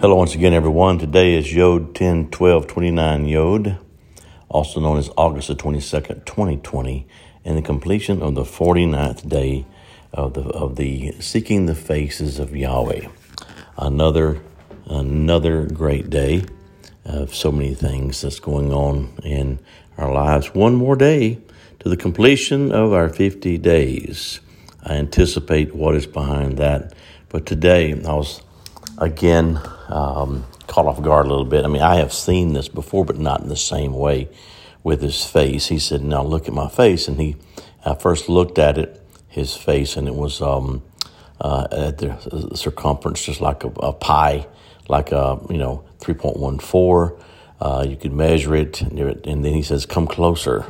Hello, once again, everyone. Today is Yod 10 12 29 Yod, also known as August the 22nd, 2020, and the completion of the 49th day of the, of the Seeking the Faces of Yahweh. Another, another great day of so many things that's going on in our lives. One more day to the completion of our 50 days. I anticipate what is behind that. But today, I was again um, caught off guard a little bit. I mean, I have seen this before, but not in the same way with his face. He said, Now look at my face. And he, I first looked at it, his face, and it was um, uh, at the circumference just like a, a pie, like a, you know, 3.14. Uh, you could measure it. And then he says, Come closer.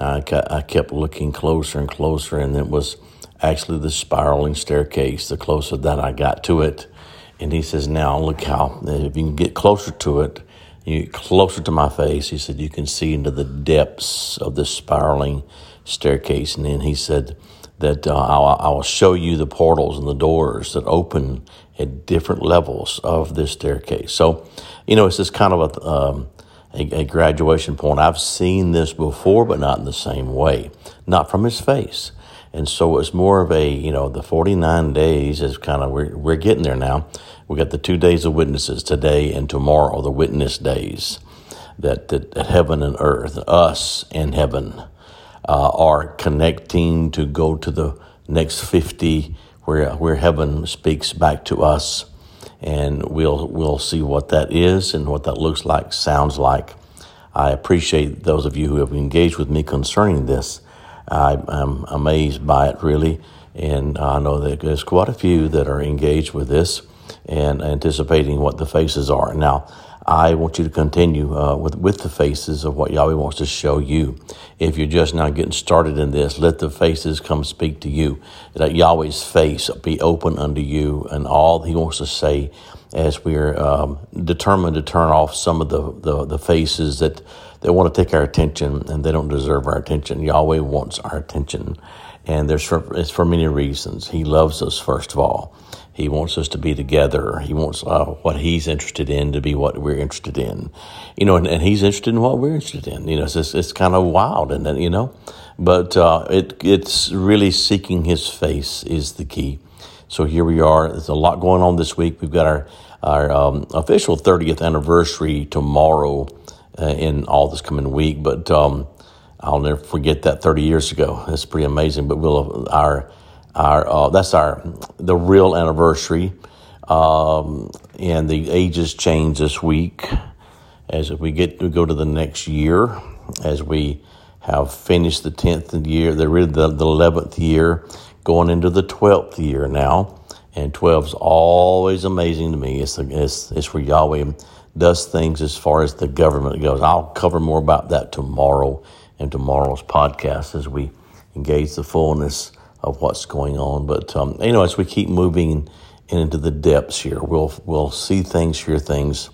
I, I kept looking closer and closer, and it was actually the spiraling staircase. The closer that I got to it, and he says, Now look how, if you can get closer to it, you get closer to my face, he said, You can see into the depths of this spiraling staircase. And then he said, that uh, I'll, I'll, show you the portals and the doors that open at different levels of this staircase. So, you know, it's just kind of a, um, a, a, graduation point. I've seen this before, but not in the same way, not from his face. And so it's more of a, you know, the 49 days is kind of, we're, we're getting there now. We got the two days of witnesses today and tomorrow, the witness days that, that, that heaven and earth, us and heaven, uh, are connecting to go to the next 50 where, where heaven speaks back to us. And we'll, we'll see what that is and what that looks like, sounds like. I appreciate those of you who have engaged with me concerning this. I, am amazed by it, really. And I know that there's quite a few that are engaged with this and anticipating what the faces are. Now, I want you to continue uh, with, with the faces of what Yahweh wants to show you. If you're just now getting started in this, let the faces come speak to you. Let Yahweh's face be open unto you and all He wants to say as we're um, determined to turn off some of the, the, the faces that they want to take our attention and they don't deserve our attention. Yahweh wants our attention. And there's for, it's for many reasons. He loves us, first of all. He wants us to be together. He wants uh, what he's interested in to be what we're interested in. You know, and, and he's interested in what we're interested in. You know, it's, it's, it's kind of wild, and you know, but uh, it it's really seeking his face is the key. So here we are. There's a lot going on this week. We've got our our um, official 30th anniversary tomorrow uh, in all this coming week. But um, I'll never forget that 30 years ago. It's pretty amazing. But we'll our our uh, that's our the real anniversary, um, and the ages change this week as we get to go to the next year as we have finished the 10th year, the the, the 11th year, going into the 12th year now. And 12 is always amazing to me. It's, it's, it's where Yahweh does things as far as the government goes. I'll cover more about that tomorrow in tomorrow's podcast as we engage the fullness of what's going on. But um, you know, as we keep moving into the depths here, we'll we'll see things, hear things,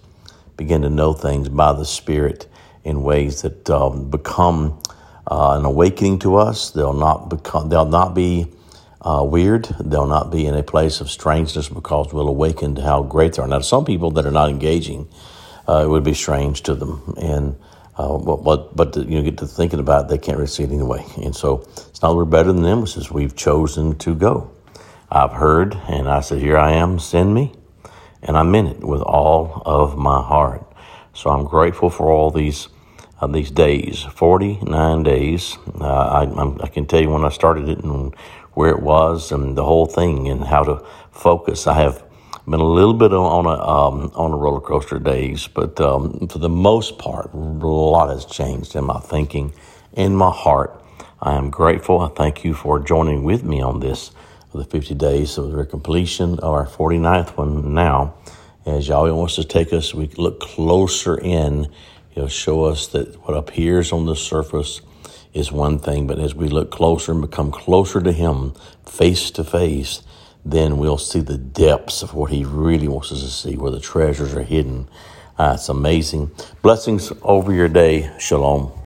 begin to know things by the Spirit in ways that um, become uh, an awakening to us. They'll not become. They'll not be. Uh, weird. They'll not be in a place of strangeness because we'll awaken to how great they are. Now, some people that are not engaging, uh, it would be strange to them. And uh, but but, you know, get to thinking about it, they can't see it anyway. And so it's not that we're better than them, it's just we've chosen to go. I've heard, and I said, Here I am, send me. And I meant it with all of my heart. So I'm grateful for all these uh, these days 49 days. Uh, I, I, can tell you when I started it and where it was and the whole thing and how to focus. I have been a little bit on a um, on a roller coaster days, but um, for the most part, a lot has changed in my thinking, in my heart. I am grateful. I thank you for joining with me on this for the 50 days of the completion of our 49th one now. As Yahweh wants to take us, we look closer in. He'll show us that what appears on the surface is one thing, but as we look closer and become closer to Him, face to face, then we'll see the depths of what He really wants us to see, where the treasures are hidden. Uh, it's amazing. Blessings over your day. Shalom.